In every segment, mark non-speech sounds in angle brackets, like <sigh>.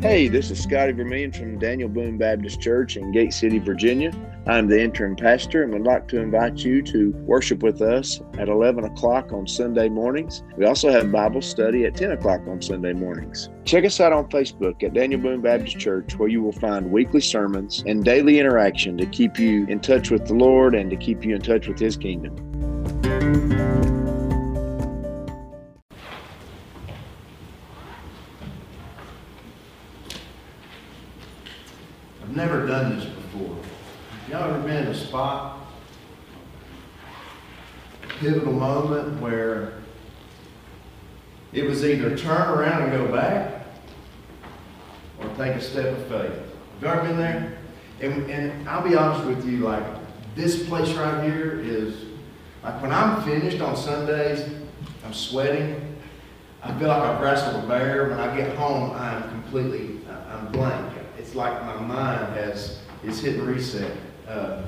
Hey, this is Scotty Vermillion from Daniel Boone Baptist Church in Gate City, Virginia. I'm the interim pastor and would like to invite you to worship with us at 11 o'clock on Sunday mornings. We also have Bible study at 10 o'clock on Sunday mornings. Check us out on Facebook at Daniel Boone Baptist Church, where you will find weekly sermons and daily interaction to keep you in touch with the Lord and to keep you in touch with His kingdom. I've never done this before. Y'all ever been in a spot, pivotal moment where it was either turn around and go back or take a step of faith? Have you ever been there? And, and I'll be honest with you, like this place right here is, like when I'm finished on Sundays, I'm sweating. I feel like I've wrestled a bear. When I get home, I'm completely, uh, I'm blank. Like my mind has is hitting reset. Uh,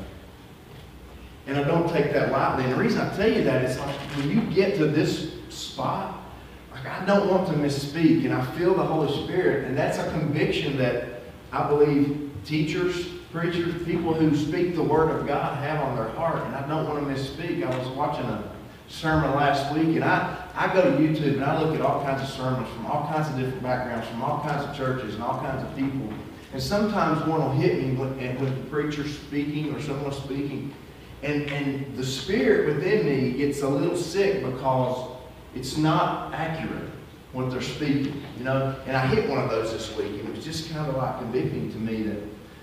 and I don't take that lightly. And the reason I tell you that is like when you get to this spot, like I don't want to misspeak, and I feel the Holy Spirit, and that's a conviction that I believe teachers, preachers, people who speak the Word of God have on their heart. And I don't want to misspeak. I was watching a sermon last week, and I, I go to YouTube and I look at all kinds of sermons from all kinds of different backgrounds, from all kinds of churches and all kinds of people. And sometimes one will hit me when, the preacher's speaking or someone's speaking, and, and the spirit within me gets a little sick because it's not accurate what they're speaking, you know. And I hit one of those this week, and it was just kind of like convicting to me that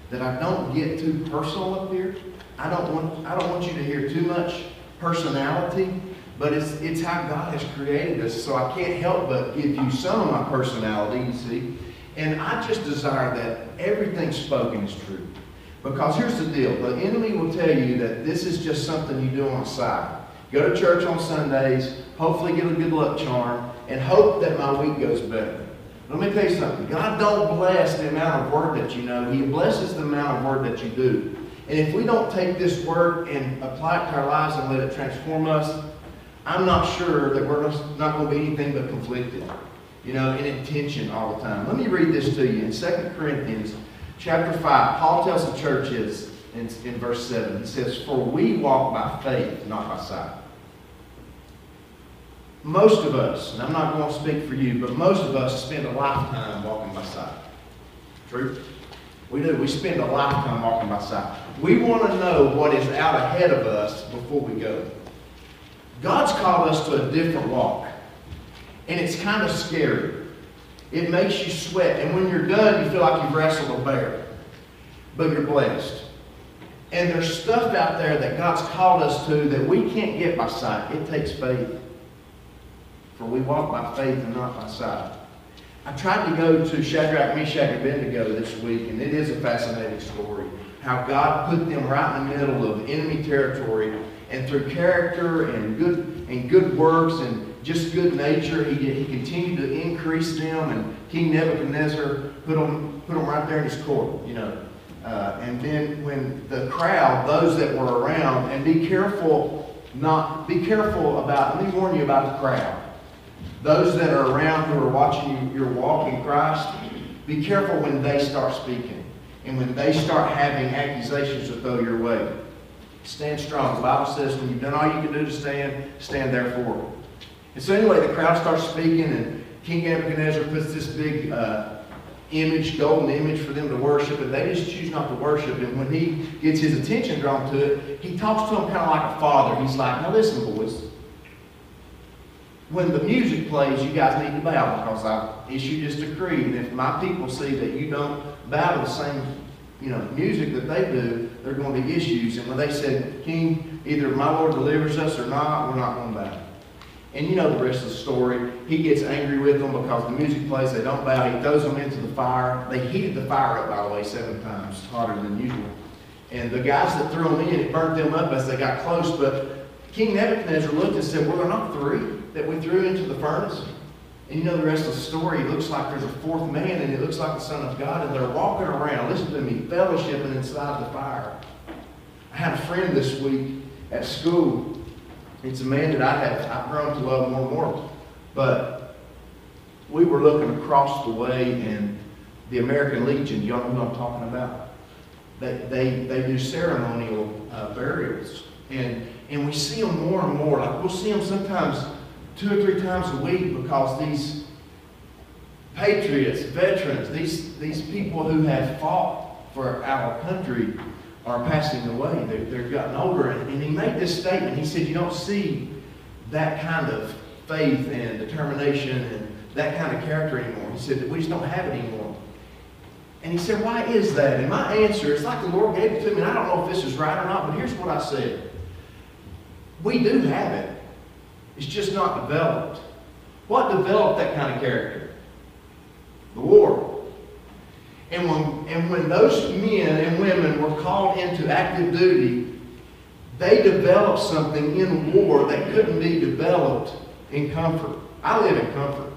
that I don't get too personal up here. I don't want I don't want you to hear too much personality, but it's it's how God has created us. So I can't help but give you some of my personality, you see. And I just desire that everything spoken is true. Because here's the deal. The enemy will tell you that this is just something you do on the side. Go to church on Sundays, hopefully get a good luck charm, and hope that my week goes better. Let me tell you something. God don't bless the amount of word that you know. He blesses the amount of word that you do. And if we don't take this word and apply it to our lives and let it transform us, I'm not sure that we're not going to be anything but conflicted you know, in intention all the time. Let me read this to you. In 2 Corinthians chapter 5, Paul tells the churches in, in verse 7, he says, For we walk by faith, not by sight. Most of us, and I'm not going to speak for you, but most of us spend a lifetime walking by sight. True? We do. We spend a lifetime walking by sight. We want to know what is out ahead of us before we go. God's called us to a different walk. And it's kind of scary. It makes you sweat. And when you're done, you feel like you've wrestled a bear. But you're blessed. And there's stuff out there that God's called us to that we can't get by sight. It takes faith. For we walk by faith and not by sight. I tried to go to Shadrach, Meshach, and Abednego this week, and it is a fascinating story. How God put them right in the middle of enemy territory, and through character and good and good works and just good nature. He, he continued to increase them, and King Nebuchadnezzar put them, put them right there in his court, you know. Uh, and then when the crowd, those that were around, and be careful, not be careful about, let me warn you about the crowd. Those that are around who are watching you, your walk in Christ, be careful when they start speaking and when they start having accusations to throw your way. Stand strong. The Bible says when you've done all you can do to stand, stand therefore. And so anyway, the crowd starts speaking, and King Nebuchadnezzar puts this big uh, image, golden image for them to worship, and they just choose not to worship. And when he gets his attention drawn to it, he talks to them kind of like a father. He's like, now listen, boys. When the music plays, you guys need to bow because I issued this decree. And if my people see that you don't bow to the same you know, music that they do, there are going to be issues. And when they said, King, either my Lord delivers us or not, we're not going to bow. And you know the rest of the story. He gets angry with them because the music plays, they don't bow. He throws them into the fire. They heated the fire up, by the way, seven times hotter than usual. And the guys that threw them in, it burnt them up as they got close. But King Nebuchadnezzar looked and said, Well, there are not three that we threw into the furnace. And you know the rest of the story. It looks like there's a fourth man, and it looks like the Son of God, and they're walking around, listen to me, fellowshipping inside the fire. I had a friend this week at school it's a man that I have I've grown to love more and more. But we were looking across the way, and the American Legion, y'all know who I'm talking about? They, they, they do ceremonial uh, burials. And, and we see them more and more. Like we'll see them sometimes two or three times a week because these patriots, veterans, these, these people who have fought for our country are passing away. They're, they're gotten older. And, he made this statement. He said, You don't see that kind of faith and determination and that kind of character anymore. He said that we just don't have it anymore. And he said, Why is that? And my answer, it's like the Lord gave it to me, and I don't know if this is right or not, but here's what I said. We do have it. It's just not developed. What developed that kind of character? The war. And when, and when those men and women were called into active duty, they developed something in war that couldn't be developed in comfort. I live in comfort.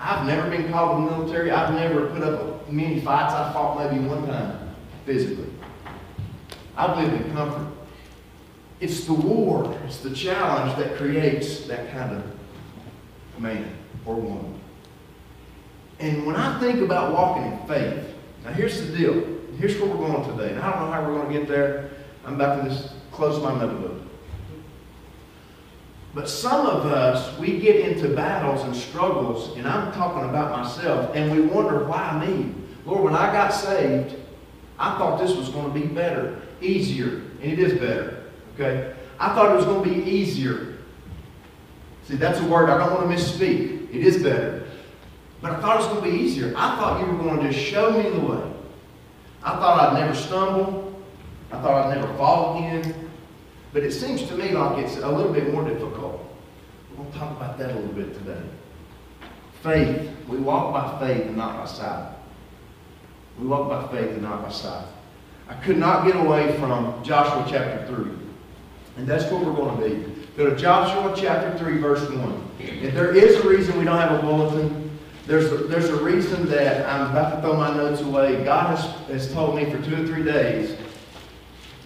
I've never been called to the military. I've never put up many fights. I fought maybe one time physically. I've lived in comfort. It's the war, it's the challenge that creates that kind of man or woman. And when I think about walking in faith, now here's the deal. Here's where we're going today. And I don't know how we're going to get there. I'm about to just close my notebook. But some of us, we get into battles and struggles, and I'm talking about myself, and we wonder why me? Lord, when I got saved, I thought this was going to be better, easier, and it is better. Okay? I thought it was going to be easier. See, that's a word I don't want to misspeak. It is better. But I thought it was going to be easier. I thought you were going to just show me the way. I thought I'd never stumble. I thought I'd never fall again. But it seems to me like it's a little bit more difficult. We're going to talk about that a little bit today. Faith. We walk by faith and not by sight. We walk by faith and not by sight. I could not get away from Joshua chapter 3. And that's where we're going to be. Go to Joshua chapter 3, verse 1. If there is a reason we don't have a bulletin, there's a, there's a reason that I'm about to throw my notes away. God has, has told me for two or three days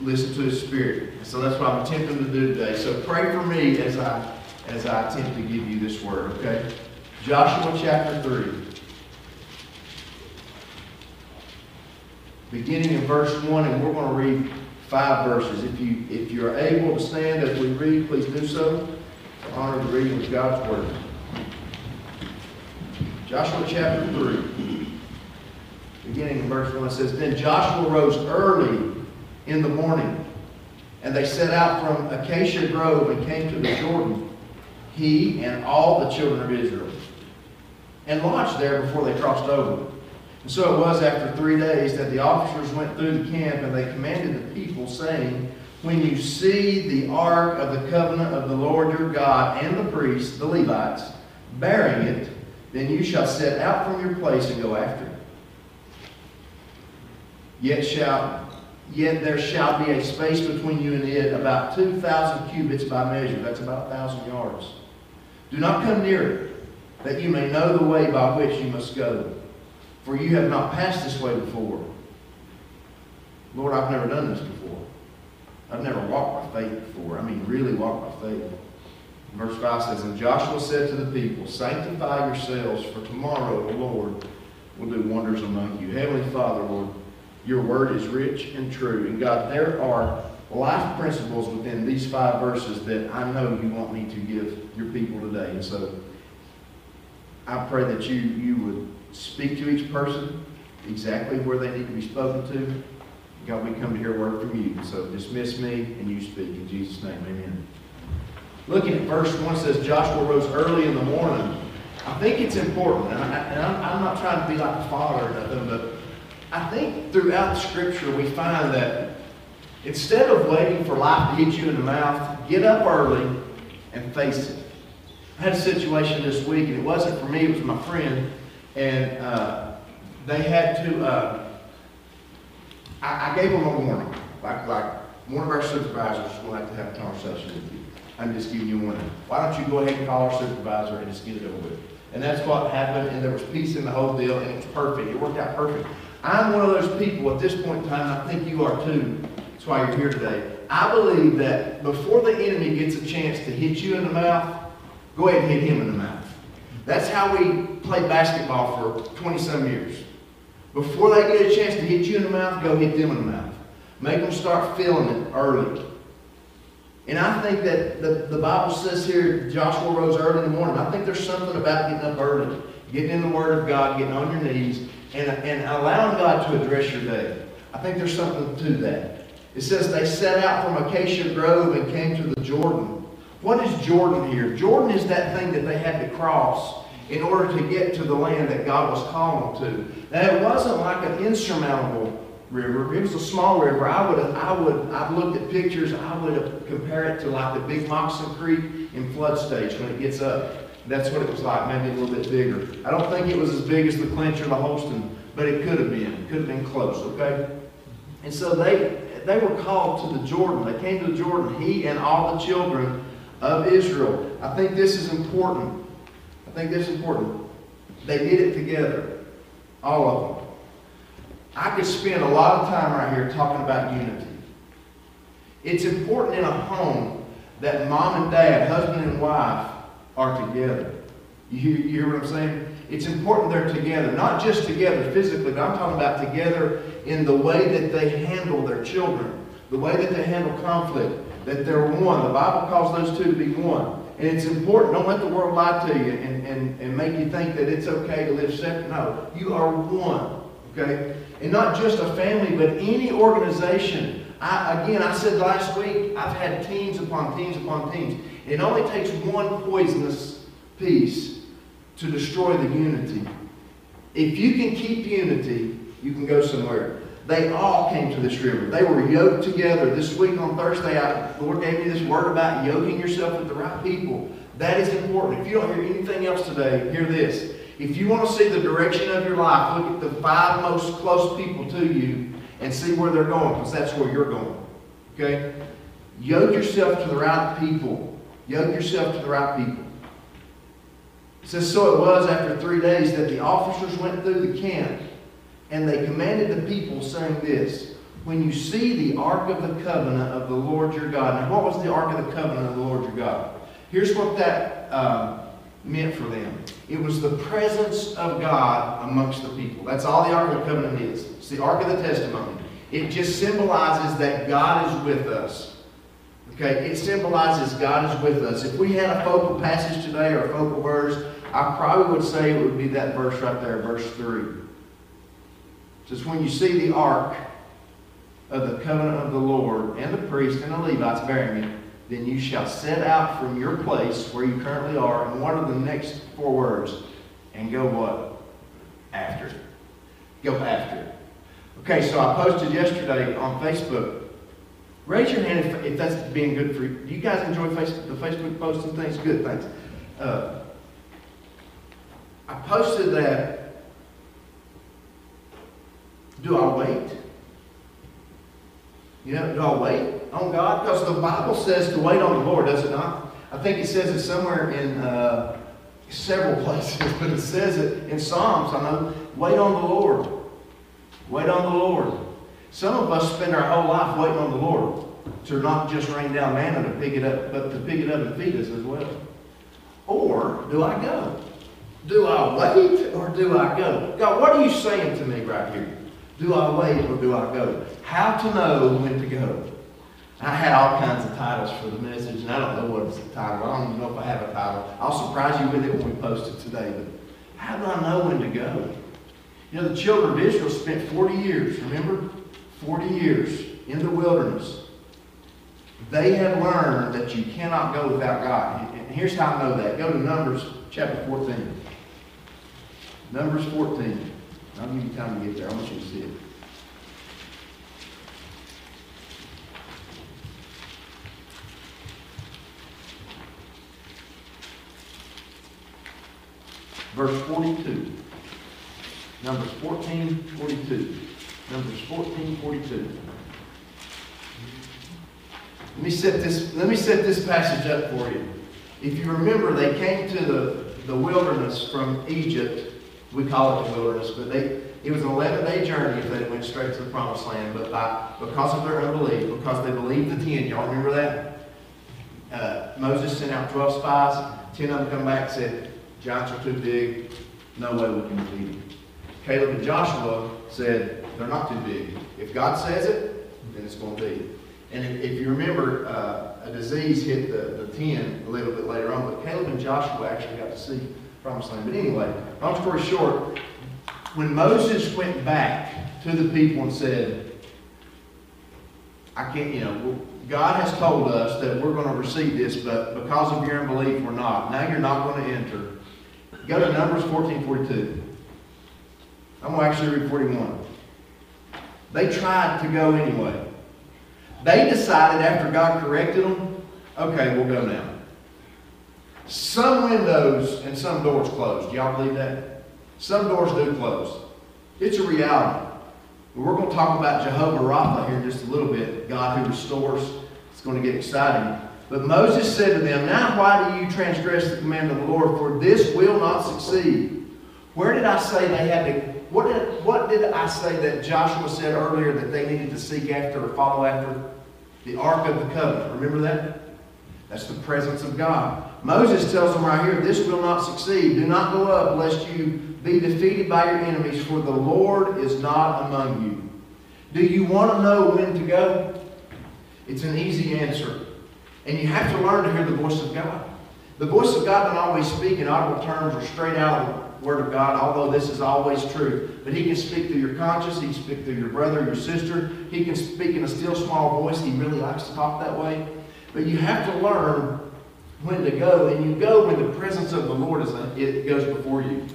listen to his spirit. So that's what I'm attempting to do today. So pray for me as I as I attempt to give you this word, okay? Joshua chapter 3. Beginning in verse 1, and we're going to read five verses. If you if you're able to stand as we read, please do so. Honor the reading of God's word. Joshua chapter 3. Beginning in verse 1 says, Then Joshua rose early in the morning. And they set out from Acacia Grove and came to the Jordan, he and all the children of Israel, and lodged there before they crossed over. And so it was after three days that the officers went through the camp, and they commanded the people, saying, When you see the ark of the covenant of the Lord your God and the priests, the Levites, bearing it, then you shall set out from your place and go after it. Yet shall Yet there shall be a space between you and it, about 2,000 cubits by measure. That's about a 1,000 yards. Do not come near it, that you may know the way by which you must go. For you have not passed this way before. Lord, I've never done this before. I've never walked by faith before. I mean, really walked by faith. Verse 5 says, And Joshua said to the people, Sanctify yourselves, for tomorrow the Lord will do wonders among you. Heavenly Father, Lord, your word is rich and true. And God, there are life principles within these five verses that I know you want me to give your people today. And so I pray that you, you would speak to each person exactly where they need to be spoken to. God, we come to hear a word from you. So dismiss me and you speak. In Jesus' name, amen. Looking at verse 1 says, Joshua rose early in the morning. I think it's important, and, I, am not trying to be like a father or nothing, but I think throughout Scripture we find that instead of waiting for life to hit you in the mouth, get up early and face it. I had a situation this week, and it wasn't for me, it was my friend, and uh, they had to, uh, I, I, gave them a warning. Like, like one of our supervisors will like to have a conversation with you. I'm just giving you warning. Why don't you go ahead and call our supervisor and just get it over with? And that's what happened, and there was peace in the whole deal, and it was perfect. It worked out perfect. I'm one of those people at this point in time, I think you are too. That's why you're here today. I believe that before the enemy gets a chance to hit you in the mouth, go ahead and hit him in the mouth. That's how we played basketball for 20 some years. Before they get a chance to hit you in the mouth, go hit them in the mouth. Make them start feeling it early. And I think that the, the Bible says here, Joshua rose early in the morning. I think there's something about getting up early, getting in the Word of God, getting on your knees, and, and allowing God to address your day. I think there's something to that. It says they set out from Acacia Grove and came to the Jordan. What is Jordan here? Jordan is that thing that they had to cross in order to get to the land that God was calling to. Now, it wasn't like an insurmountable river. It was a small river. I would have, I would, I've looked at pictures. I would have compared it to like the Big Moccasin Creek in flood stage when it gets up. That's what it was like, maybe a little bit bigger. I don't think it was as big as the Clinch or the Holston, but it could have been. It could have been close, okay? And so they, they were called to the Jordan. They came to the Jordan, he and all the children of Israel. I think this is important. I think this is important. They did it together, all of them. I could spend a lot of time right here talking about unity. It's important in a home that mom and dad, husband and wife, are together. You hear, you hear what I'm saying? It's important they're together, not just together physically, but I'm talking about together in the way that they handle their children, the way that they handle conflict, that they're one. The Bible calls those two to be one. And it's important. Don't let the world lie to you and, and, and make you think that it's okay to live separate. No, you are one. Okay? And not just a family, but any organization. I, again, I said last week, I've had teams upon teams upon teams. It only takes one poisonous piece to destroy the unity. If you can keep unity, you can go somewhere. They all came to this river. They were yoked together. This week on Thursday, I, the Lord gave me this word about yoking yourself with the right people. That is important. If you don't hear anything else today, hear this. If you want to see the direction of your life, look at the five most close people to you and see where they're going, because that's where you're going. Okay? Yoke yourself to the right people. Yoke yourself to the right people. It says, So it was after three days that the officers went through the camp, and they commanded the people, saying this When you see the ark of the covenant of the Lord your God. Now, what was the ark of the covenant of the Lord your God? Here's what that. Uh, meant for them. It was the presence of God amongst the people. That's all the Ark of the Covenant is. It's the Ark of the Testimony. It just symbolizes that God is with us. Okay, it symbolizes God is with us. If we had a focal passage today or a focal verse, I probably would say it would be that verse right there, verse 3. It says, When you see the ark of the covenant of the Lord and the priest and the Levites bearing it, then you shall set out from your place where you currently are. And what are the next four words? And go what? After. Go after. Okay, so I posted yesterday on Facebook. Raise your hand if, if that's being good for you. Do you guys enjoy Facebook, the Facebook posts and things? Good, thanks. Uh, I posted that. Do I wait? You know, do I wait on God? Because the Bible says to wait on the Lord, does it not? I think it says it somewhere in uh, several <laughs> places, but it says it in Psalms. I know, wait on the Lord. Wait on the Lord. Some of us spend our whole life waiting on the Lord to not just rain down manna to pick it up, but to pick it up and feed us as well. Or do I go? Do I wait or do I go? God, what are you saying to me right here? Do I wait or do I go? How to know when to go. I had all kinds of titles for the message, and I don't know what is the title. I don't even know if I have a title. I'll surprise you with it when we post it today. But how do I know when to go? You know, the children of Israel spent 40 years, remember? 40 years in the wilderness. They have learned that you cannot go without God. And here's how I know that. Go to Numbers chapter 14. Numbers 14. I'll give you time to get there. I want you to see it. Verse 42. Numbers 14, 42. Numbers 14, 42. Let me set this, let me set this passage up for you. If you remember, they came to the, the wilderness from Egypt we call it the wilderness, but they, it was an 11 day journey if they went straight to the promised land. But by, because of their unbelief, because they believed the 10, y'all remember that? Uh, Moses sent out 12 spies. 10 of them come back and said, Giants are too big. No way we can defeat them. Caleb and Joshua said, they're not too big. If God says it, then it's going to be. And if, you remember, uh, a disease hit the, the ten a little bit later on, but Caleb and Joshua actually got to see promised land. But anyway, long story short, when Moses went back to the people and said, I can't, you know, God has told us that we're going to receive this, but because of your unbelief, we're not. Now you're not going to enter. Go to Numbers 14 42. I'm going to actually read 41. They tried to go anyway. They decided after God corrected them, okay, we'll go now. Some windows and some doors closed. Do y'all believe that? Some doors do close. It's a reality. We're going to talk about Jehovah Rapha here in just a little bit, God who restores. It's going to get exciting. But Moses said to them, Now why do you transgress the command of the Lord? For this will not succeed. Where did I say they had to, what did, what did I say that Joshua said earlier that they needed to seek after or follow after? The Ark of the Covenant. Remember that? That's the presence of God. Moses tells them right here, this will not succeed. Do not go up lest you be defeated by your enemies, for the Lord is not among you. Do you want to know when to go? It's an easy answer. And you have to learn to hear the voice of God. The voice of God doesn't always speak in audible terms or straight out of the Word of God, although this is always true. But He can speak through your conscience. He can speak through your brother, your sister. He can speak in a still small voice. He really likes to talk that way. But you have to learn when to go, and you go when the presence of the Lord is it goes before you.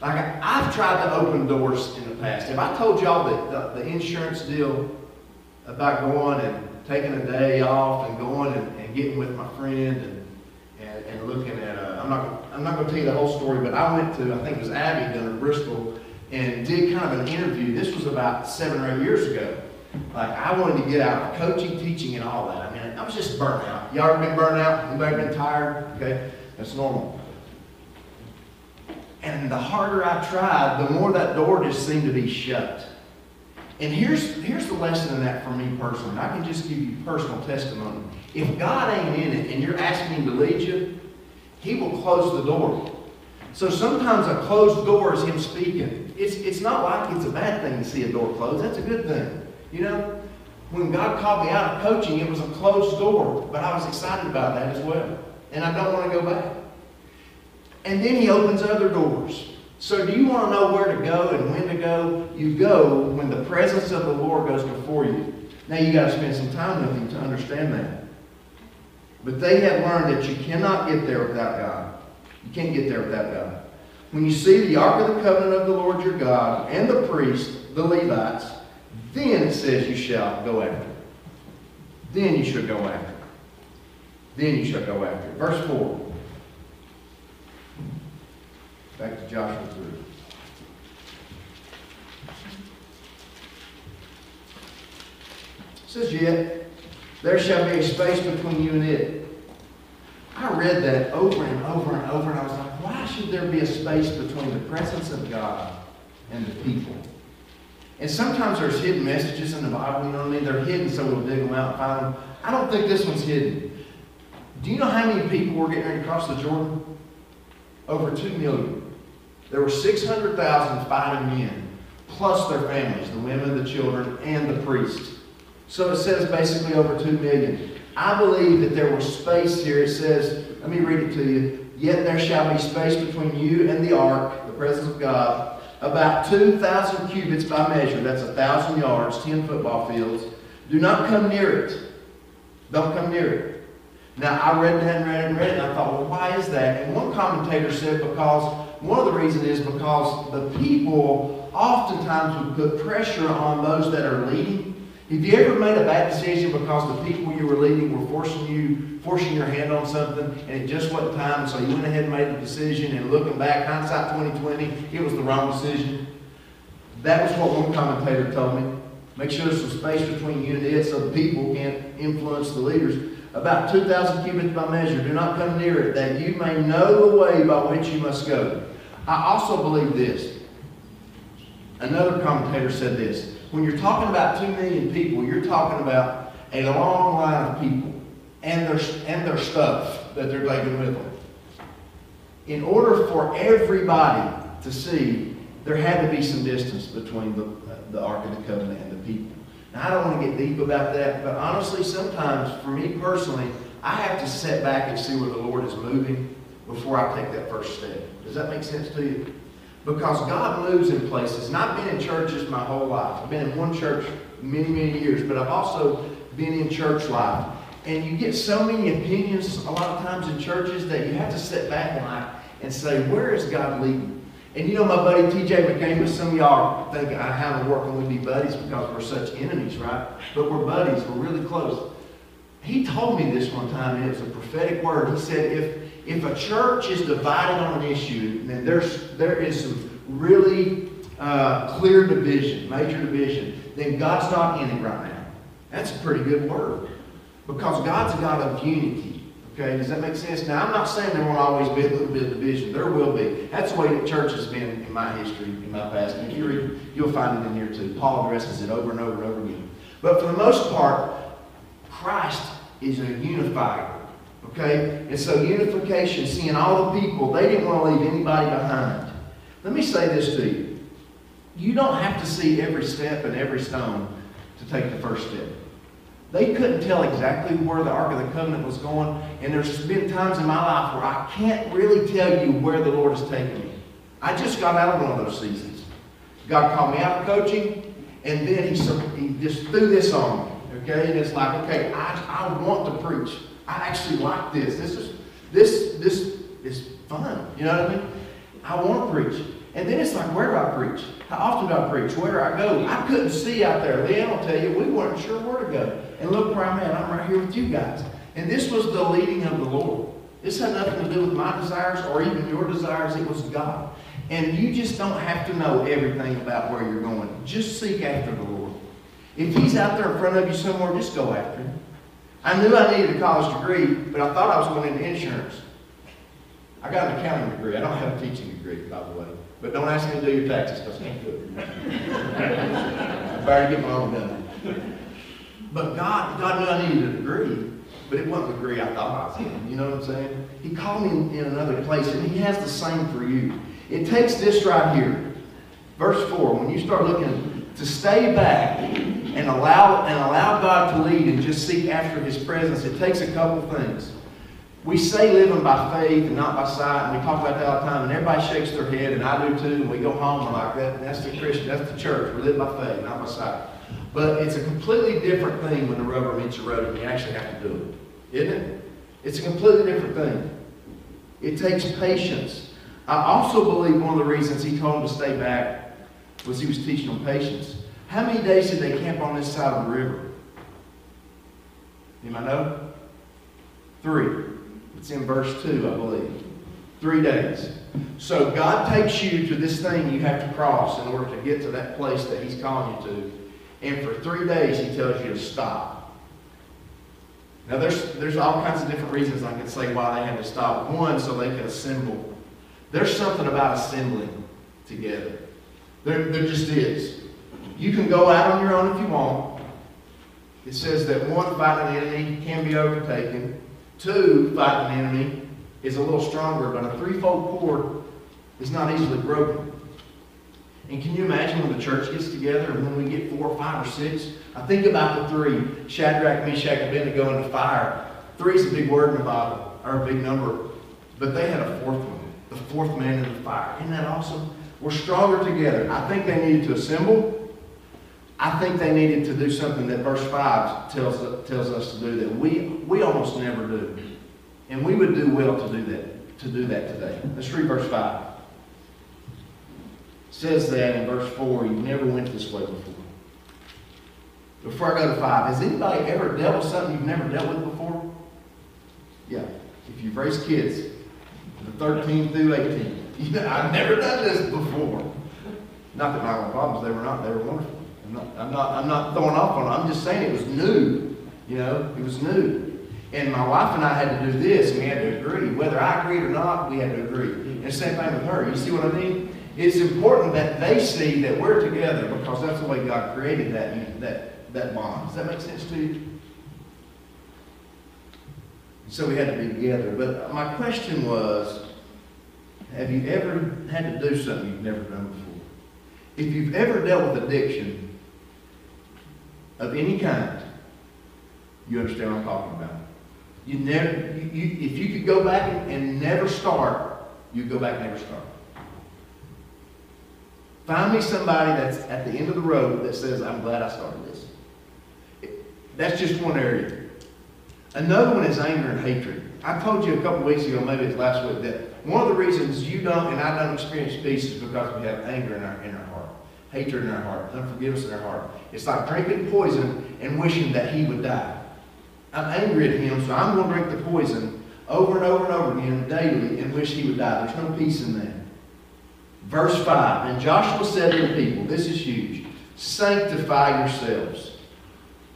Like I, have tried to open doors in the past. If I told y'all that the, the, insurance deal about going and taking a day off and going and, and getting with my friend and, and, and looking at, a, I'm not I'm not going to tell you the whole story, but I went to I think it was Abbey down in Bristol and did kind of an interview. This was about seven or eight years ago. Like I wanted to get out of coaching, teaching, and all that. I mean, I was just burnt out. Y'all ever been burnt out? Anybody been tired? Okay, that's normal. And the harder I tried, the more that door just seemed to be shut. And here's, here's the lesson in that for me personally. I can just give you personal testimony. If God ain't in it and you're asking Him to lead you, He will close the door. So sometimes a closed door is Him speaking. It's, it's not like it's a bad thing to see a door closed. That's a good thing. You know, when God called me out of coaching, it was a closed door, but I was excited about that as well. And I don't want to go back. And then he opens other doors. So do you want to know where to go and when to go? You go when the presence of the Lord goes before you. Now you got to spend some time with him to understand that. But they have learned that you cannot get there without God. You can't get there without God. When you see the Ark of the Covenant of the Lord your God and the priest, the Levites, then it says you shall go after. Then you should go after. Then you shall go after. Verse 4. Back to Joshua 3. Says, Yet there shall be a space between you and it. I read that over and over and over, and I was like, why should there be a space between the presence of God and the people? And sometimes there's hidden messages in the Bible, you know what I mean? They're hidden, so we'll dig them out and find them. I don't think this one's hidden. Do you know how many people were getting ready to cross the Jordan? Over 2 million. There were 600,000 fighting men, plus their families, the women, the children, and the priests. So it says basically over 2 million. I believe that there was space here. It says, let me read it to you. Yet there shall be space between you and the ark, the presence of God, about 2,000 cubits by measure, that's a 1,000 yards, 10 football fields. Do not come near it. Don't come near it. Now, I read that and read it and read it, and I thought, well, why is that? And one commentator said because, one of the reasons is because the people oftentimes would put pressure on those that are leading. If you ever made a bad decision because the people you were leading were forcing you forcing your hand on something and it just wasn't time, so you went ahead and made the decision, and looking back, hindsight 2020, it was the wrong decision. That was what one commentator told me. Make sure there's some space between you and it so the people can't influence the leaders. About 2,000 cubits by measure. Do not come near it, that you may know the way by which you must go. I also believe this. Another commentator said this. When you're talking about 2 million people, you're talking about a long line of people and their, and their stuff that they're taking with them. In order for everybody to see there had to be some distance between the, uh, the Ark of the Covenant and the people. Now, I don't want to get deep about that, but honestly, sometimes, for me personally, I have to sit back and see where the Lord is moving before I take that first step. Does that make sense to you? Because God moves in places. And I've been in churches my whole life. I've been in one church many, many years, but I've also been in church life. And you get so many opinions a lot of times in churches that you have to sit back and, like, and say, where is God leading? And you know my buddy TJ McCamus, some of y'all think I have a working with me buddies because we're such enemies, right? But we're buddies, we're really close. He told me this one time, and it was a prophetic word. He said, if, if a church is divided on an issue, then there's, there is some really uh, clear division, major division, then God's not in it right now. That's a pretty good word. Because God's a God of unity. Okay, does that make sense? Now, I'm not saying there won't always be a little bit of division. There will be. That's the way the church has been in my history, in my past. And if you read, you'll find it in here too. Paul addresses it over and over and over again. But for the most part, Christ is a unifier. Okay? And so unification, seeing all the people, they didn't want to leave anybody behind. Let me say this to you. You don't have to see every step and every stone to take the first step. They couldn't tell exactly where the Ark of the Covenant was going, and there's been times in my life where I can't really tell you where the Lord has taken me. I just got out of one of those seasons. God called me out of coaching, and then he, he just threw this on me. Okay, and it's like, okay, I, I want to preach. I actually like this. This is this this is fun. You know what I mean? I want to preach. And then it's like, where do I preach? How often do I preach? Where do I go? I couldn't see out there. Leanne will tell you, we weren't sure where to go. And look where I'm at. I'm right here with you guys. And this was the leading of the Lord. This had nothing to do with my desires or even your desires. It was God. And you just don't have to know everything about where you're going. Just seek after the Lord. If He's out there in front of you somewhere, just go after Him. I knew I needed a college degree, but I thought I was going into insurance. I got an accounting degree. I don't have a teaching degree, by the way. But don't ask me to do your taxes because I can't do it. I better get my own done. But God, God knew I needed a degree, but it wasn't the degree I thought I was in. You know what I'm saying? He called me in, in another place, and He has the same for you. It takes this right here, verse 4, when you start looking to stay back and allow, and allow God to lead and just seek after His presence, it takes a couple things we say living by faith and not by sight, and we talk about that all the time, and everybody shakes their head, and I do too, and we go home and like that. That's the Christian, that's the church. We live by faith, not by sight. But it's a completely different thing when the rubber meets the road and you actually have to do it. Isn't it? It's a completely different thing. It takes patience. I also believe one of the reasons he told them to stay back was he was teaching them patience. How many days did they camp on this side of the river? Anybody know? Three. It's in verse 2, I believe. Three days. So God takes you to this thing you have to cross in order to get to that place that He's calling you to. And for three days, He tells you to stop. Now, there's, there's all kinds of different reasons I could say why they had to stop. One, so they could assemble. There's something about assembling together. There, there just is. You can go out on your own if you want. It says that one fighting enemy can be overtaken. Two, fighting an enemy is a little stronger, but a threefold cord is not easily broken. And can you imagine when the church gets together and when we get four, or five, or six? I think about the three Shadrach, Meshach, and Abednego in the fire. Three is a big word in the Bible, or a big number. But they had a fourth one, the fourth man in the fire. Isn't that awesome? We're stronger together. I think they needed to assemble. I think they needed to do something that verse 5 tells, tells us to do that we, we almost never do. And we would do well to do that, to do that today. Let's read verse 5. It says that in verse 4, you never went this way before. Before I go to 5, has anybody ever dealt with something you've never dealt with before? Yeah. If you've raised kids, the 13 through 18. <laughs> I've never done this before. Not that my problems, they were not, they were wonderful. I'm not, I'm not, throwing off on it. I'm just saying it was new. You know, it was new. And my wife and I had to do this, and we had to agree. Whether I agreed or not, we had to agree. And the same thing with her. You see what I mean? It's important that they see that we're together because that's the way God created that, that, that bond. Does that make sense to you? So we had to be together. But my question was, have you ever had to do something you've never done before? if you've ever dealt with addiction of any kind, you understand what I'm talking about. You never, you, you, if you could go back and, never start, you'd go back and never start. Find me somebody that's at the end of the road that says, I'm glad I started this. That's just one area. Another one is anger and hatred. I told you a couple weeks ago, maybe it's last week, that one of the reasons you don't and I don't experience peace is because we have anger in our, in our heart, hatred in our heart, unforgiveness in our heart. It's like drinking poison and wishing that he would die. I'm angry at him, so I'm going to drink the poison over and over and over again daily and wish he would die. There's no peace in that. Verse 5 And Joshua said to the people, this is huge, sanctify yourselves.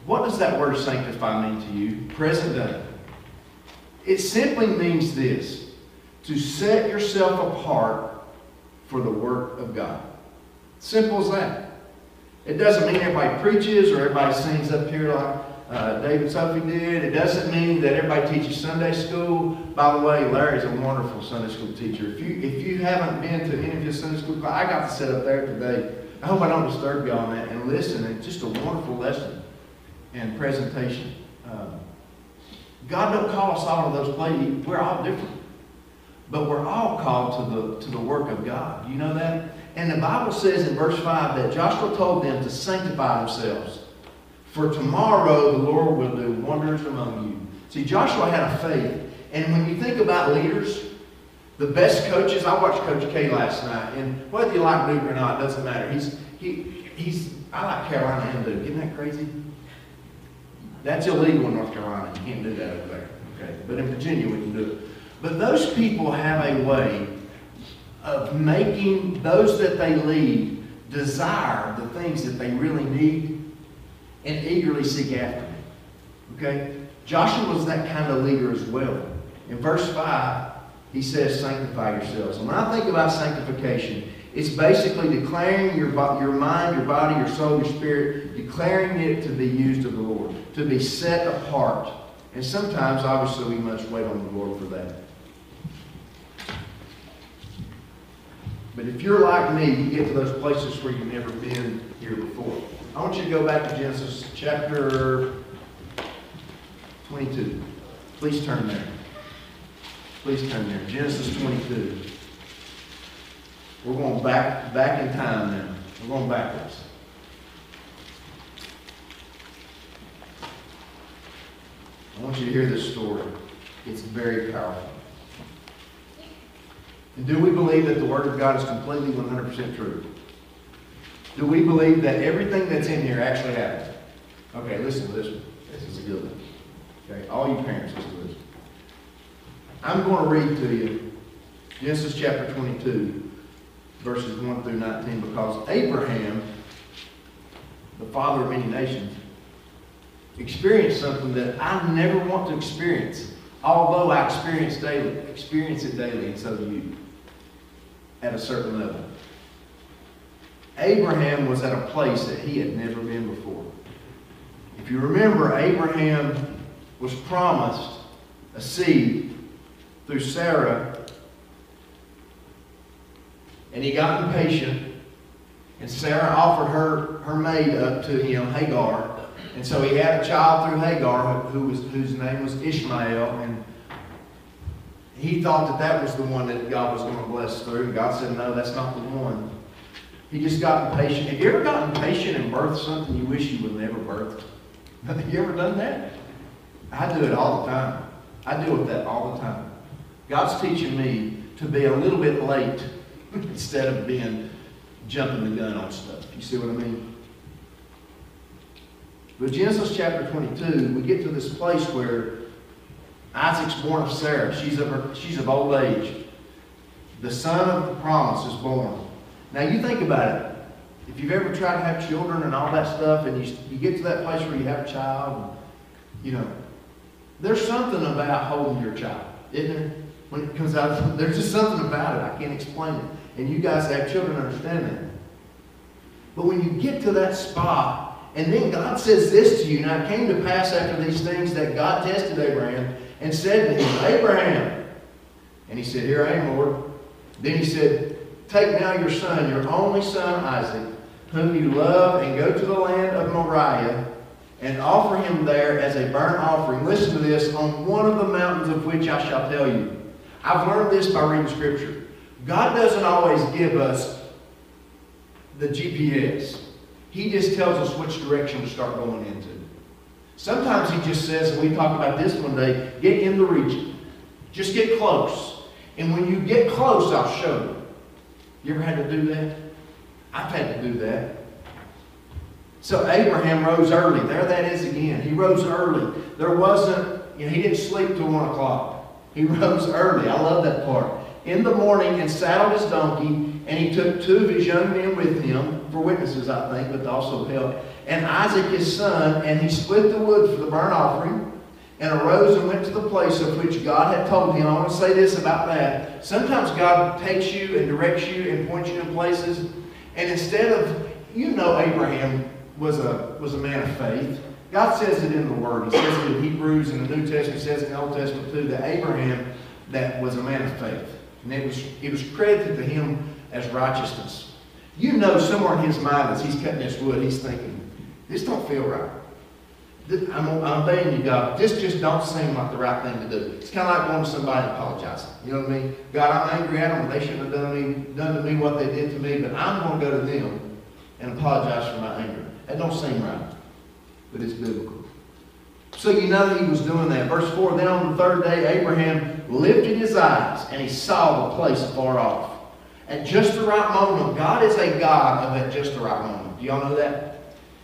What does that word sanctify mean to you? Present day. It simply means this to set yourself apart for the work of God. Simple as that. It doesn't mean everybody preaches or everybody sings up here like uh, David Sophie did. It doesn't mean that everybody teaches Sunday school. By the way, Larry's a wonderful Sunday school teacher. If you if you haven't been to any of his Sunday school I got to sit up there today. I hope I don't disturb you on that and listen. It's just a wonderful lesson and presentation. Um, God don't call us all to those places. We're all different. But we're all called to the, to the work of God. You know that? And the Bible says in verse 5 that Joshua told them to sanctify themselves. For tomorrow the Lord will do wonders among you. See, Joshua had a faith. And when you think about leaders, the best coaches, I watched Coach K last night, and whether you like Duke or not, doesn't matter. He's he he's I like Carolina and Duke. Isn't that crazy? That's illegal in North Carolina. You can't do that over there. Okay. But in Virginia we can do it. But those people have a way of making those that they lead desire the things that they really need and eagerly seek after them. Okay? Joshua was that kind of leader as well. In verse 5, he says, sanctify yourselves. And when I think about sanctification, it's basically declaring your, your mind, your body, your soul, your spirit, declaring it to be used of the Lord, to be set apart. And sometimes, obviously, we must wait on the Lord for that. But if you're like me, you get to those places where you've never been here before. I want you to go back to Genesis chapter 22. Please turn there. Please turn there. Genesis 22. We're going back, back in time now. We're going backwards. I want you to hear this story. It's very powerful. And do we believe that the Word of God is completely 100% true? Do we believe that everything that's in here actually happened? Okay, listen to this one. This is a good one. Okay, all you parents, listen to this. I'm going to read to you Genesis chapter 22, verses 1 through 19, because Abraham, the father of many nations, experienced something that I never want to experience, although I experience daily, experience it daily, and so do you, at a certain level. Abraham was at a place that he had never been before. If you remember, Abraham was promised a seed through Sarah, and he got impatient, and Sarah offered her, her maid up to him, Hagar, and so he had a child through Hagar who was, whose name was Ishmael, and he thought that that was the one that God was going to bless through. And God said, no, that's not the one. He just got impatient. Have you ever gotten impatient and birthed something you wish you would never birth? <laughs> Have you ever done that? I do it all the time. I deal with that all the time. God's teaching me to be a little bit late <laughs> instead of being jumping the gun on stuff. You see what I mean? But Genesis chapter 22, we get to this place where Isaac's born of Sarah. She's of, she's of old age. The son of the promise is born. Now you think about it. If you've ever tried to have children and all that stuff, and you, you get to that place where you have a child, and, you know, there's something about holding your child, isn't there? When it comes out, <laughs> there's just something about it. I can't explain it. And you guys that have children understand that. But when you get to that spot, and then God says this to you, now it came to pass after these things that God tested Abraham and said to him, Abraham. And he said, Here I am, Lord. Then he said, Take now your son, your only son Isaac, whom you love, and go to the land of Moriah and offer him there as a burnt offering. Listen to this on one of the mountains of which I shall tell you. I've learned this by reading Scripture. God doesn't always give us the GPS. He just tells us which direction to start going into. Sometimes he just says, and we talked about this one day, get in the region. Just get close. And when you get close, I'll show you. You ever had to do that? I've had to do that. So Abraham rose early. There that is again. He rose early. There wasn't, you know, he didn't sleep till one o'clock. He <laughs> rose early. I love that part. In the morning and saddled his donkey, and he took two of his young men with him, for witnesses, I think, but also help, and Isaac his son, and he split the wood for the burnt offering, and arose and went to the place of which God had told him. I want to say this about that. Sometimes God takes you and directs you and points you in places, and instead of, you know, Abraham was a, was a man of faith. God says it in the Word. He says it in Hebrews, in the New Testament, he says it in the Old Testament too, that Abraham that was a man of faith. And it was, it was credited to him as righteousness. You know somewhere in his mind as he's cutting this wood, he's thinking, this don't feel right. I'm, I'm obeying you, God. This just don't seem like the right thing to do. It's kind of like going to somebody and apologizing. You know what I mean? God, I'm angry at them. They shouldn't have done, me, done to me what they did to me, but I'm going to go to them and apologize for my anger. That don't seem right, but it's biblical. So you know that he was doing that. Verse 4, Then on the third day, Abraham lifted his eyes, and he saw the place afar off. At just the right moment, God is a God of at just the right moment. Do y'all know that?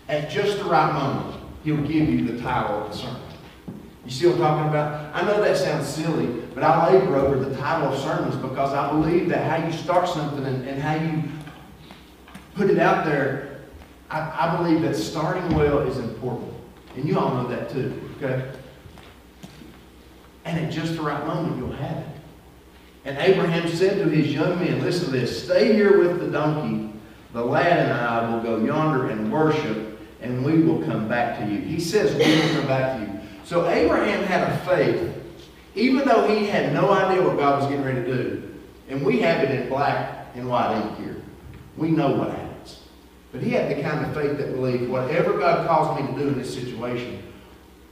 At just the right moment, he'll give you the title of the sermon. You see what I'm talking about? I know that sounds silly, but I labor over the title of sermons because I believe that how you start something and, and how you put it out there, I, I believe that starting well is important. And you all know that too, okay? And at just the right moment, you'll have it. And Abraham said to his young men, listen to this, stay here with the donkey. The lad and I will go yonder and worship, and we will come back to you. He says, we will come back to you. So Abraham had a faith, even though he had no idea what God was getting ready to do. And we have it in black and white ink here. We know what happens. But he had the kind of faith that believed whatever God calls me to do in this situation,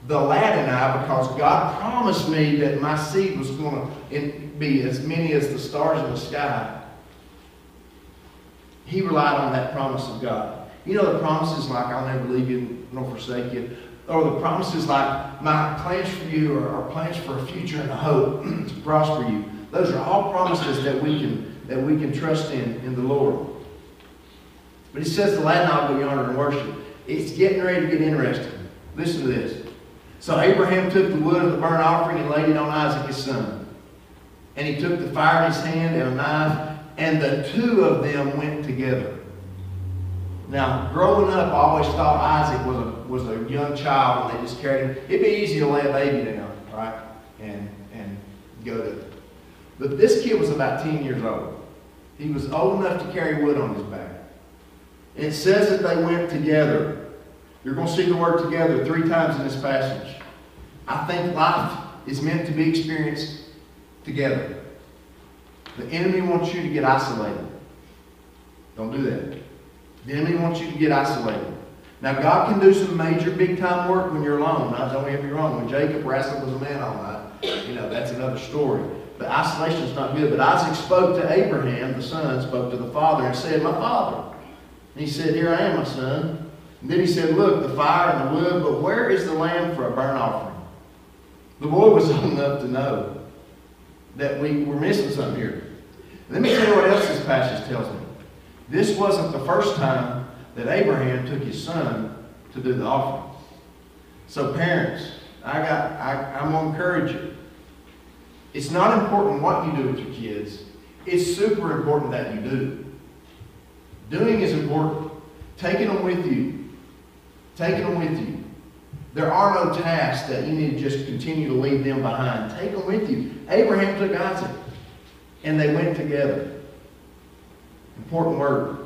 the lad and I, because God promised me that my seed was going to be as many as the stars in the sky, he relied on that promise of God. You know the promises like, I'll never leave you nor forsake you. Or the promises like, my plans for you are, are plans for a future and a hope <clears throat> to prosper you. Those are all promises that we can, that we can trust in, in the Lord. But he says the lad and I will go yonder and worship. It's getting ready to get interesting. Listen to this. So Abraham took the wood of the burnt offering and laid it on Isaac his son. And he took the fire in his hand and a knife, and the two of them went together. Now, growing up, I always thought Isaac was a, was a young child and they just carried him. It'd be easy to lay a baby down, right? And, and go to it. But this kid was about 10 years old. He was old enough to carry wood on his back. It says that they went together. You're going to see the word together three times in this passage. I think life is meant to be experienced together. The enemy wants you to get isolated. Don't do that. The enemy wants you to get isolated. Now, God can do some major big time work when you're alone. Now, don't get me wrong. When Jacob wrestled with a man all night, you know, that's another story. But isolation is not good. But Isaac spoke to Abraham, the son, spoke to the father, and said, My father. And he said, Here I am, my son. And then he said, Look, the fire and the wood, but where is the lamb for a burnt offering? The boy was <laughs> old enough to know that we were missing something here. Let me tell you what else this passage tells me. This wasn't the first time that Abraham took his son to do the offering. So parents, I got, I, I'm going to encourage you. It's not important what you do with your kids. It's super important that you do. Doing is important. Taking them with you. Taking them with you. There are no tasks that you need to just continue to leave them behind. Take them with you. Abraham took Isaac, and they went together. Important word.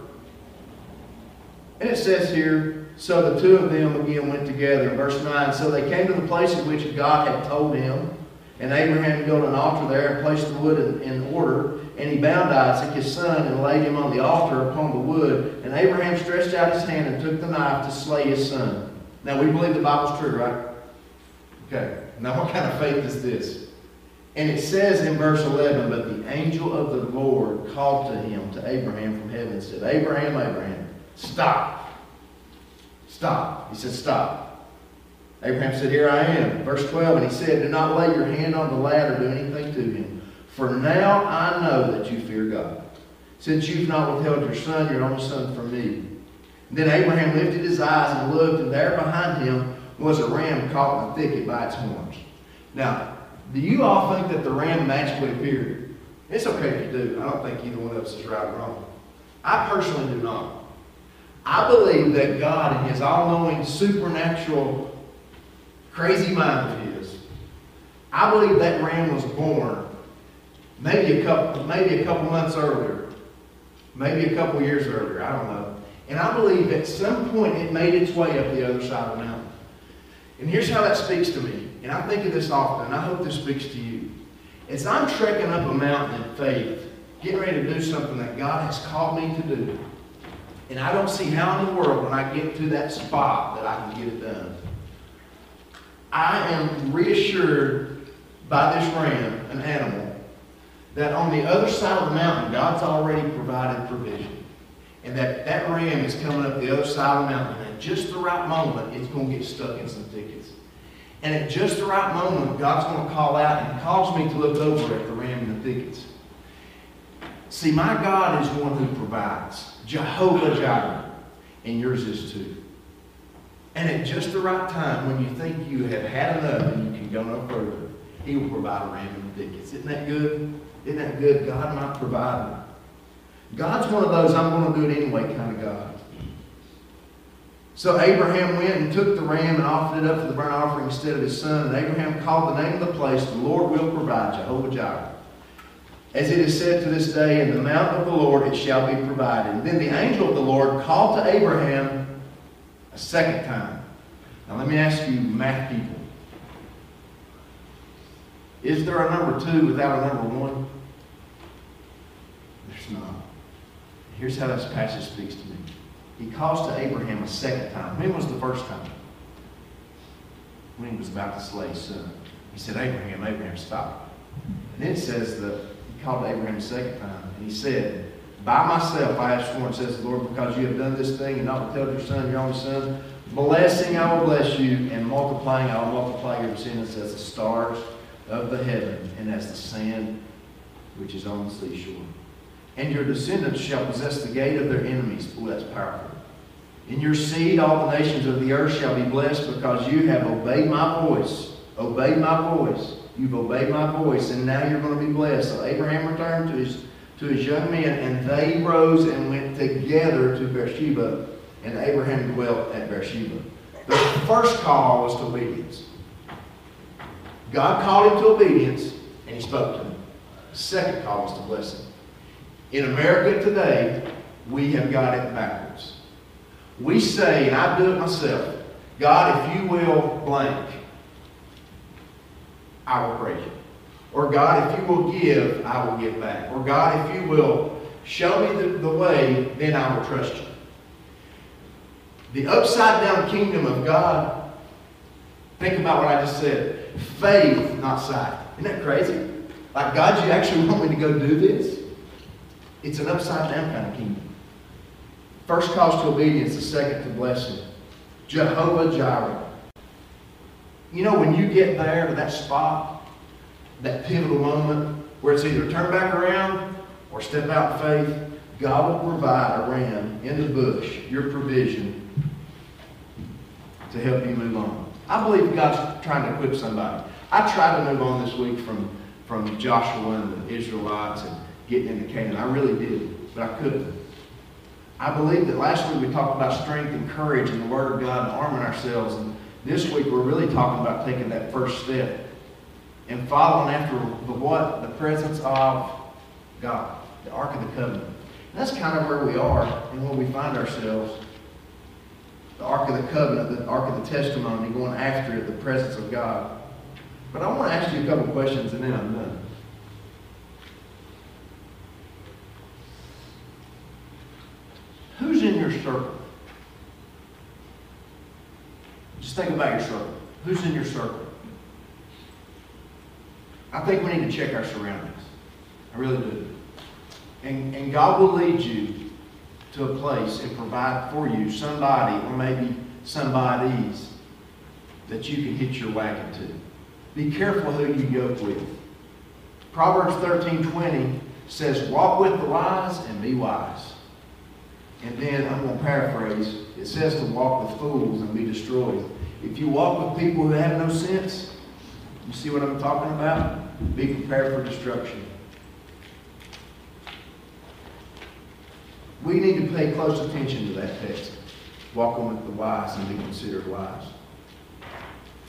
And it says here, so the two of them again went together. Verse 9, so they came to the place in which God had told him. And Abraham built an altar there and placed the wood in, in order. And he bound Isaac, his son, and laid him on the altar upon the wood. And Abraham stretched out his hand and took the knife to slay his son. Now, we believe the Bible's true, right? Okay. Now, what kind of faith is this? And it says in verse 11, But the angel of the Lord called to him, to Abraham from heaven, said, Abraham, Abraham, stop. Stop. He said, Stop. Abraham said, Here I am. Verse 12, and he said, Do not lay your hand on the lad or do anything to him. For now I know that you fear God, since you've not withheld your son, your only son, from me. And then Abraham lifted his eyes and looked, and there behind him was a ram caught in the thicket by its horns. Now, do you all think that the ram magically appeared? It's okay if you do. I don't think either one of us is right or wrong. I personally do not. I believe that God, in His all-knowing, supernatural, crazy mind of His, I believe that ram was born maybe a couple, maybe a couple months earlier, maybe a couple years earlier. I don't know. And I believe at some point it made its way up the other side of the mountain. And here's how that speaks to me. And I think of this often, and I hope this speaks to you. As I'm trekking up a mountain in faith, getting ready to do something that God has called me to do, and I don't see how in the world when I get to that spot that I can get it done. I am reassured by this ram, an animal, that on the other side of the mountain, God's already provided provision. And that that ram is coming up the other side of the mountain. And at just the right moment, it's going to get stuck in some thickets. And at just the right moment, God's going to call out and cause me to look over at the ram in the thickets. See, my God is one who provides. Jehovah Jireh. And yours is too. And at just the right time, when you think you have had enough and you can go no further, He will provide a ram in the thickets. Isn't that good? Isn't that good? God might provide. God's one of those I'm going to do it anyway kind of God. So Abraham went and took the ram and offered it up for the burnt offering instead of his son. And Abraham called the name of the place, The Lord will provide, Jehovah Jireh. As it is said to this day, In the mount of the Lord it shall be provided. And then the angel of the Lord called to Abraham a second time. Now let me ask you, math people. Is there a number two without a number one? There's not. Here's how this passage speaks to me. He calls to Abraham a second time. When was the first time? When he was about to slay his son. He said, Abraham, Abraham, stop. And then it says that he called to Abraham a second time, and he said, By myself I have sworn, says the Lord, because you have done this thing and not withheld your son, your only son. Blessing I will bless you, and multiplying I will multiply your descendants as the stars of the heaven and as the sand which is on the seashore. And your descendants shall possess the gate of their enemies. Oh, that's powerful. In your seed, all the nations of the earth shall be blessed because you have obeyed my voice. Obeyed my voice. You've obeyed my voice, and now you're going to be blessed. So Abraham returned to his, to his young men, and they rose and went together to Beersheba, and Abraham dwelt at Beersheba. The first call was to obedience. God called him to obedience, and he spoke to him. Second call was to blessing. In America today, we have got it backwards. We say, and I do it myself, God, if you will blank, I will praise you. Or God, if you will give, I will give back. Or God, if you will show me the, the way, then I will trust you. The upside down kingdom of God, think about what I just said. Faith, not sight. Isn't that crazy? Like, God, you actually want me to go do this? It's an upside down kind of kingdom. First calls to obedience, the second to blessing. Jehovah Jireh. You know, when you get there to that spot, that pivotal moment where it's either turn back around or step out in faith, God will provide a ram in the bush, your provision, to help you move on. I believe God's trying to equip somebody. I tried to move on this week from, from Joshua and the Israelites and getting into Canaan. I really did, but I couldn't. I believe that last week we talked about strength and courage and the Word of God and arming ourselves. And this week we're really talking about taking that first step and following after the what? The presence of God, the Ark of the Covenant. And that's kind of where we are and where we find ourselves. The Ark of the Covenant, the Ark of the Testimony, going after it, the presence of God. But I want to ask you a couple questions and then I'm done. Who's in your circle? Just think about your circle. Who's in your circle? I think we need to check our surroundings. I really do. And, and God will lead you to a place and provide for you somebody or maybe somebody's that you can hitch your wagon to. Be careful who you go with. Proverbs 13, 20 says, walk with the wise and be wise. And then I'm going to paraphrase. It says to walk with fools and be destroyed. If you walk with people who have no sense, you see what I'm talking about? Be prepared for destruction. We need to pay close attention to that text. Walking with the wise and be considered wise.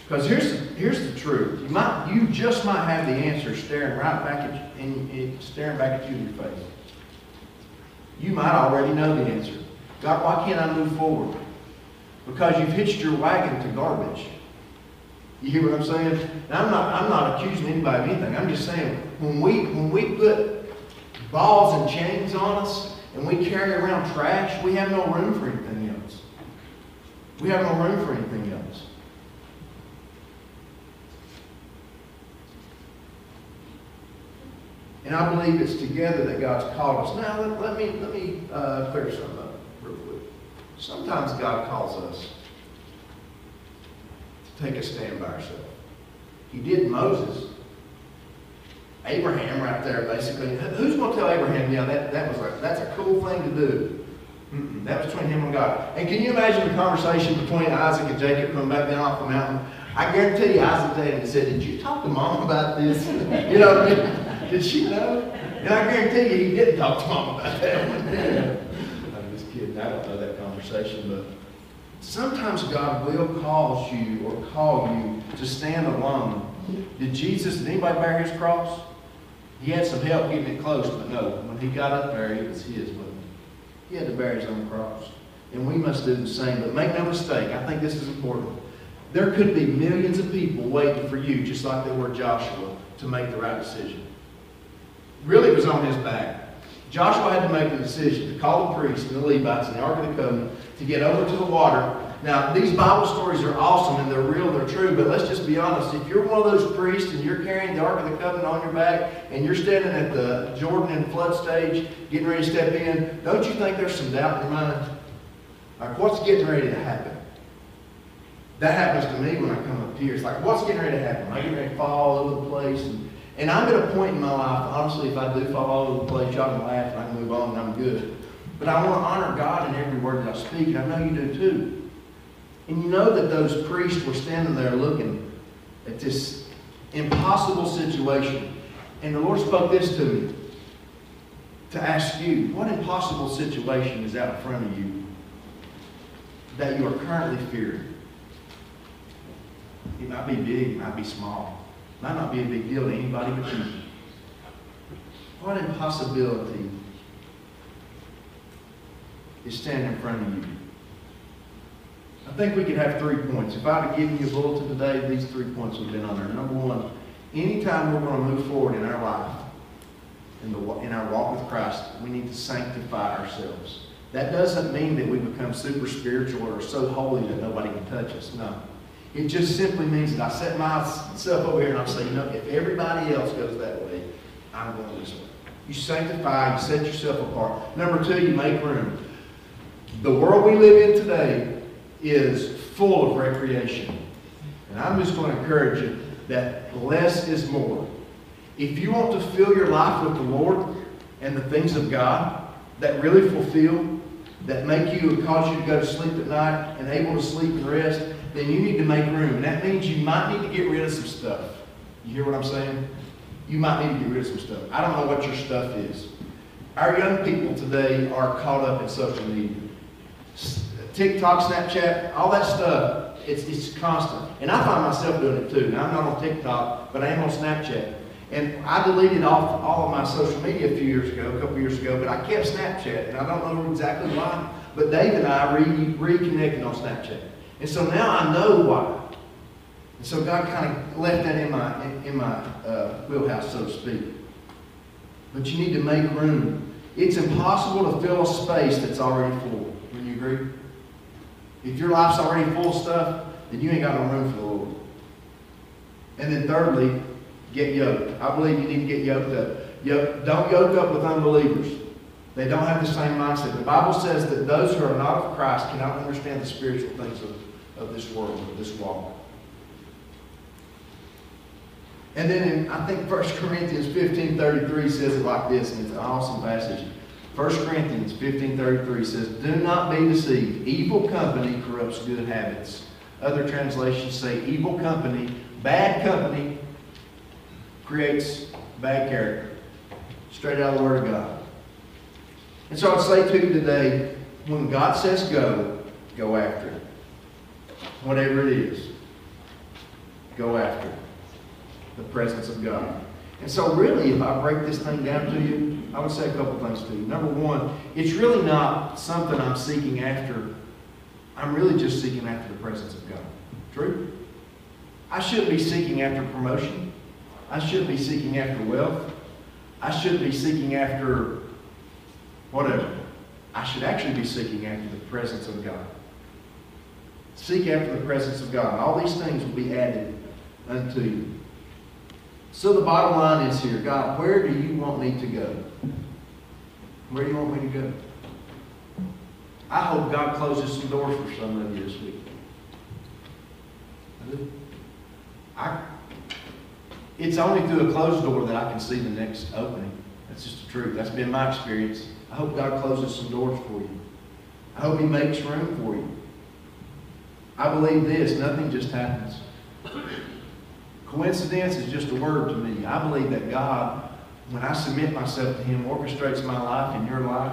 Because here's, here's the truth. You, might, you just might have the answer staring right back at you, in, staring back at you in your face. You might already know the answer. God, why can't I move forward? Because you've hitched your wagon to garbage. You hear what I'm saying? Now, I'm not, I'm not accusing anybody of anything. I'm just saying, when we, when we put balls and chains on us and we carry around trash, we have no room for anything else. We have no room for anything else. And I believe it's together that God's called us. Now, let, let me, let me uh, clear something up real quick. Sometimes God calls us to take a stand by ourselves. He did Moses. Abraham right there, basically. Who's going to tell Abraham, yeah, that, that was a, that's a cool thing to do? Mm-mm, that was between him and God. And can you imagine the conversation between Isaac and Jacob coming back down off the mountain? I guarantee you, Isaac and said, did you talk to mom about this? <laughs> you know, did she know? And I guarantee you, he didn't talk to mom about that one. I'm just kidding. I don't know that conversation, but sometimes God will cause you or call you to stand alone. Did Jesus, did anybody bear his cross? He had some help getting it close, but no. When he got up there, it was his, he? He had to bear his own cross. And we must do the same. But make no mistake, I think this is important. There could be millions of people waiting for you, just like there were Joshua, to make the right decision really was on his back. Joshua had to make the decision to call the priests and the Levites and the Ark of the Covenant to get over to the water. Now, these Bible stories are awesome and they're real, they're true, but let's just be honest. If you're one of those priests and you're carrying the Ark of the Covenant on your back and you're standing at the Jordan and flood stage getting ready to step in, don't you think there's some doubt in your mind? Like, what's getting ready to happen? That happens to me when I come up here. It's like, what's getting ready to happen? Am I getting ready to fall all over the place? And and I'm at a point in my life, honestly, if I do fall all over the place, y'all can laugh and I can move on and I'm good. But I want to honor God in every word that I speak, and I know you do too. And you know that those priests were standing there looking at this impossible situation. And the Lord spoke this to me to ask you, what impossible situation is out in front of you that you are currently fearing? It might be big, it might be small. Might not be a big deal to anybody but you. What impossibility is standing in front of you? I think we could have three points. If I had given you a bulletin today, these three points would have been on there. Number one, anytime we're going to move forward in our life, in, the, in our walk with Christ, we need to sanctify ourselves. That doesn't mean that we become super spiritual or so holy that nobody can touch us. No. It just simply means that I set myself over here and I say, you know, if everybody else goes that way, I'm going this way. You sanctify, you set yourself apart. Number two, you make room. The world we live in today is full of recreation. And I'm just going to encourage you that less is more. If you want to fill your life with the Lord and the things of God that really fulfill, that make you, cause you to go to sleep at night and able to sleep and rest, then you need to make room. And that means you might need to get rid of some stuff. You hear what I'm saying? You might need to get rid of some stuff. I don't know what your stuff is. Our young people today are caught up in social media. TikTok, Snapchat, all that stuff, it's, it's constant. And I find myself doing it too. Now, I'm not on TikTok, but I am on Snapchat. And I deleted off all of my social media a few years ago, a couple years ago, but I kept Snapchat, and I don't know exactly why. But Dave and I re reconnected on Snapchat. And so now I know why. And so God kind of left that in my, in, my uh, wheelhouse, so to speak. But you need to make room. It's impossible to fill a space that's already full. Wouldn't you agree? If your life's already full of stuff, then you ain't got no room for the Lord. And then thirdly, get yoked. I believe you need to get yoked up. Yoke, don't yoke up with unbelievers. They don't have the same mindset. The Bible says that those who are not of Christ cannot understand the spiritual things of, of this world, of this walk. And then in, I think 1 Corinthians 15.33 says it like this, and it's an awesome passage. 1 Corinthians 15.33 says, Do not be deceived. Evil company corrupts good habits. Other translations say evil company, bad company creates bad character. Straight out of the Word of God. And so I'd say to you today, when God says go, go after it. Whatever it is, go after. The presence of God. And so really, if I break this thing down to you, I would say a couple things to you. Number one, it's really not something I'm seeking after. I'm really just seeking after the presence of God. True? I shouldn't be seeking after promotion. I shouldn't be seeking after wealth. I shouldn't be seeking after whatever. I should actually be seeking after the presence of God. Seek after the presence of God. All these things will be added unto you. So the bottom line is here God, where do you want me to go? Where do you want me to go? I hope God closes some doors for some of you this week. I do. I, it's only through a closed door that I can see the next opening. That's just the truth. That's been my experience. I hope God closes some doors for you. I hope He makes room for you. I believe this nothing just happens. Coincidence is just a word to me. I believe that God, when I submit myself to Him, orchestrates my life and your life,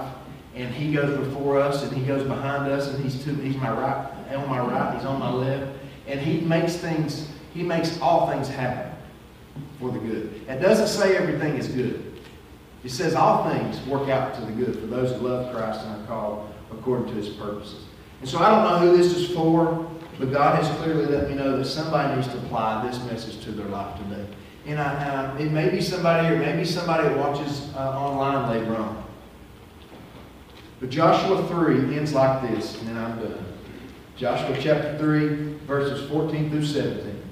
and He goes before us and He goes behind us, and He's to, He's my right, on my right, He's on my left, and He makes things, He makes all things happen for the good. It doesn't say everything is good. It says all things work out to the good for those who love Christ and are called according to His purposes. And so I don't know who this is for. But God has clearly let me know that somebody needs to apply this message to their life today. And I, it may be somebody, or maybe somebody watches uh, online later on. But Joshua 3 ends like this, and then I'm done. Joshua chapter 3, verses 14 through 17.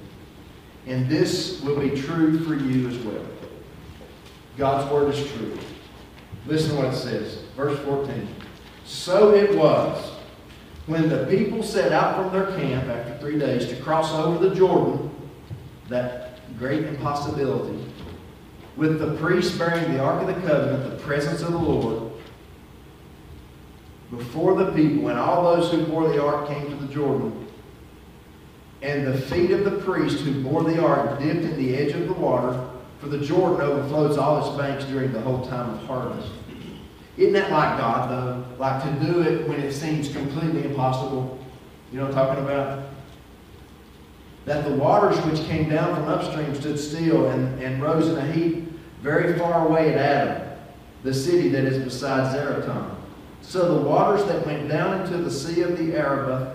And this will be true for you as well. God's word is true. Listen to what it says. Verse 14. So it was when the people set out from their camp after three days to cross over the Jordan, that great impossibility, with the priests bearing the Ark of the Covenant, the presence of the Lord, before the people, and all those who bore the ark came to the Jordan, and the feet of the priest who bore the ark dipped in the edge of the water, for the Jordan overflows all its banks during the whole time of harvest. Isn't that like God, though? Like to do it when it seems completely impossible? You know what I'm talking about? That the waters which came down from upstream stood still and, and rose in a heap very far away at Adam, the city that is beside Zaretan. So the waters that went down into the sea of the Arabah,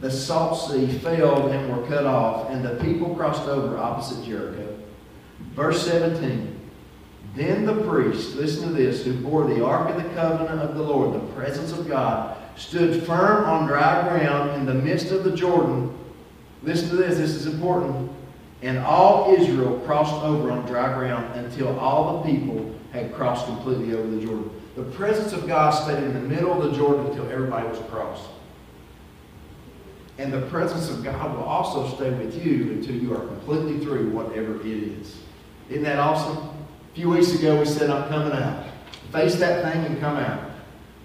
the salt sea, failed and were cut off, and the people crossed over opposite Jericho. Verse 17. Then the priest, listen to this, who bore the ark of the covenant of the Lord, the presence of God, stood firm on dry ground in the midst of the Jordan. Listen to this, this is important. And all Israel crossed over on dry ground until all the people had crossed completely over the Jordan. The presence of God stayed in the middle of the Jordan until everybody was crossed. And the presence of God will also stay with you until you are completely through whatever it is. Isn't that awesome? Few weeks ago, we said, I'm coming out. Face that thing and come out.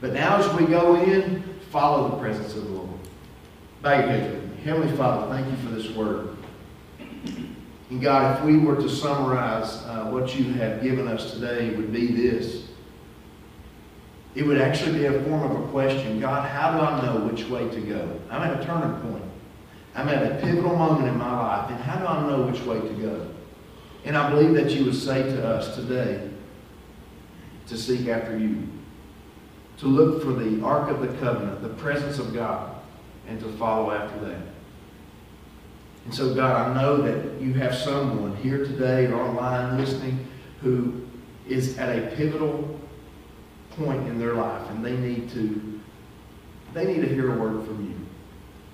But now, as we go in, follow the presence of the Lord. Bow your with me. Heavenly Father, thank you for this word. And God, if we were to summarize uh, what you have given us today, would be this. It would actually be a form of a question. God, how do I know which way to go? I'm at a turning point. I'm at a pivotal moment in my life. And how do I know which way to go? And I believe that you would say to us today to seek after you, to look for the Ark of the Covenant, the presence of God, and to follow after that. And so, God, I know that you have someone here today or online listening who is at a pivotal point in their life and they need to they need to hear a word from you.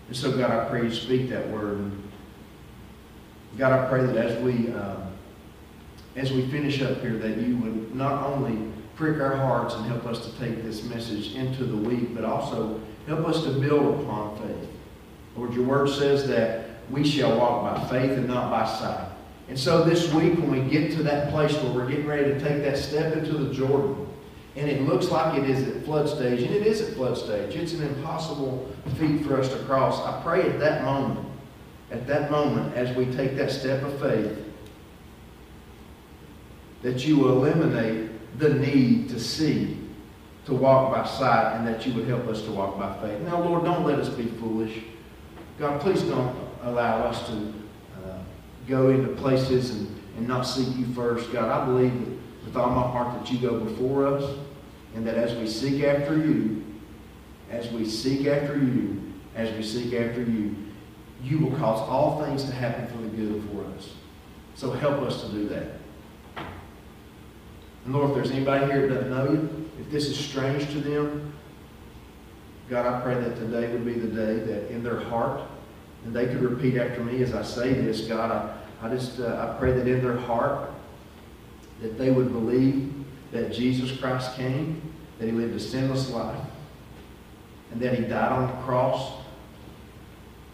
And so, God, I pray you speak that word. God, I pray that as we um, as we finish up here, that you would not only prick our hearts and help us to take this message into the week, but also help us to build upon faith. Lord, your word says that we shall walk by faith and not by sight. And so this week, when we get to that place where we're getting ready to take that step into the Jordan, and it looks like it is at flood stage, and it is at flood stage. It's an impossible feat for us to cross. I pray at that moment, at that moment, as we take that step of faith, that you will eliminate the need to see, to walk by sight, and that you would help us to walk by faith. Now, Lord, don't let us be foolish. God, please don't allow us to uh, go into places and, and not seek you first. God, I believe that with all my heart that you go before us, and that as we seek after you, as we seek after you, as we seek after you, you will cause all things to happen for the good for us. So help us to do that. And Lord, if there's anybody here that doesn't know you, if this is strange to them, God, I pray that today would be the day that in their heart, and they could repeat after me as I say this, God, I, I just uh, I pray that in their heart that they would believe that Jesus Christ came, that he lived a sinless life, and that he died on the cross,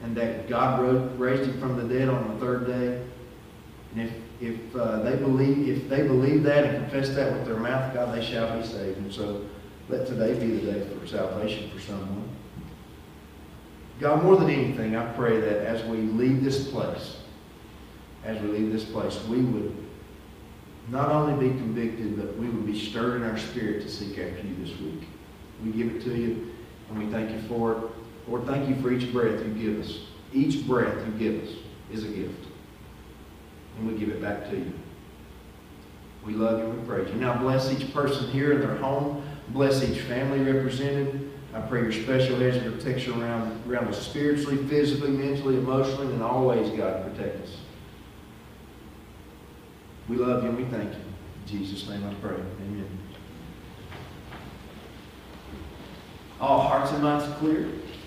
and that God raised him from the dead on the third day. And if if uh, they believe if they believe that and confess that with their mouth, God, they shall be saved. And so let today be the day for salvation for someone. God, more than anything, I pray that as we leave this place, as we leave this place, we would not only be convicted, but we would be stirred in our spirit to seek after you this week. We give it to you, and we thank you for it. Lord, thank you for each breath you give us. Each breath you give us is a gift and we give it back to you. We love you and we praise you. Now bless each person here in their home. Bless each family represented. I pray your special hedge of protection around, around us spiritually, physically, mentally, emotionally, and always, God, protect us. We love you and we thank you. In Jesus' name I pray. Amen. All hearts and minds clear.